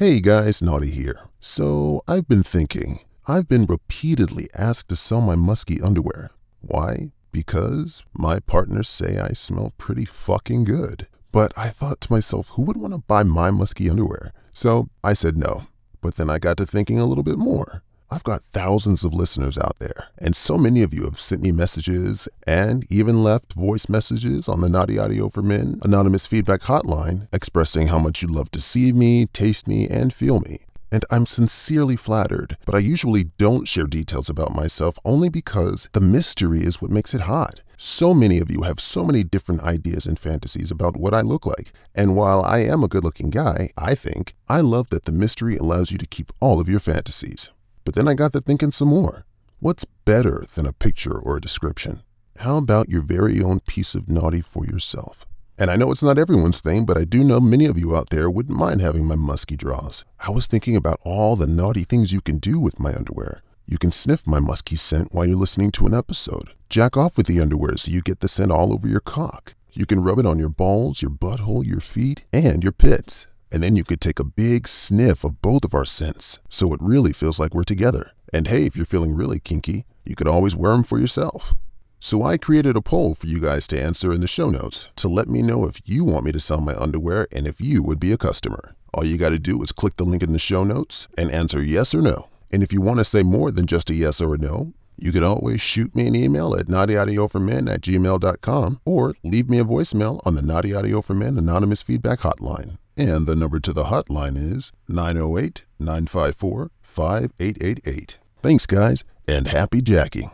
Hey guys, Naughty here. So, I've been thinking. I've been repeatedly asked to sell my musky underwear. Why? Because my partners say I smell pretty fucking good. But I thought to myself, who would want to buy my musky underwear? So I said no. But then I got to thinking a little bit more. I've got thousands of listeners out there, and so many of you have sent me messages and even left voice messages on the Naughty Audio for Men anonymous feedback hotline expressing how much you'd love to see me, taste me, and feel me. And I'm sincerely flattered, but I usually don't share details about myself only because the mystery is what makes it hot. So many of you have so many different ideas and fantasies about what I look like. And while I am a good looking guy, I think, I love that the mystery allows you to keep all of your fantasies. But then I got to thinking some more. What's better than a picture or a description? How about your very own piece of naughty for yourself? And I know it's not everyone's thing, but I do know many of you out there wouldn't mind having my musky draws. I was thinking about all the naughty things you can do with my underwear. You can sniff my musky scent while you're listening to an episode. Jack off with the underwear so you get the scent all over your cock. You can rub it on your balls, your butthole, your feet, and your pits. And then you could take a big sniff of both of our scents so it really feels like we're together. And hey, if you're feeling really kinky, you could always wear them for yourself. So I created a poll for you guys to answer in the show notes to let me know if you want me to sell my underwear and if you would be a customer. All you got to do is click the link in the show notes and answer yes or no. And if you want to say more than just a yes or a no, you can always shoot me an email at naughtyaudioformen at gmail.com or leave me a voicemail on the Naughty Audio for Men Anonymous Feedback Hotline. And the number to the hotline is 908 954 5888. Thanks, guys, and happy jacking.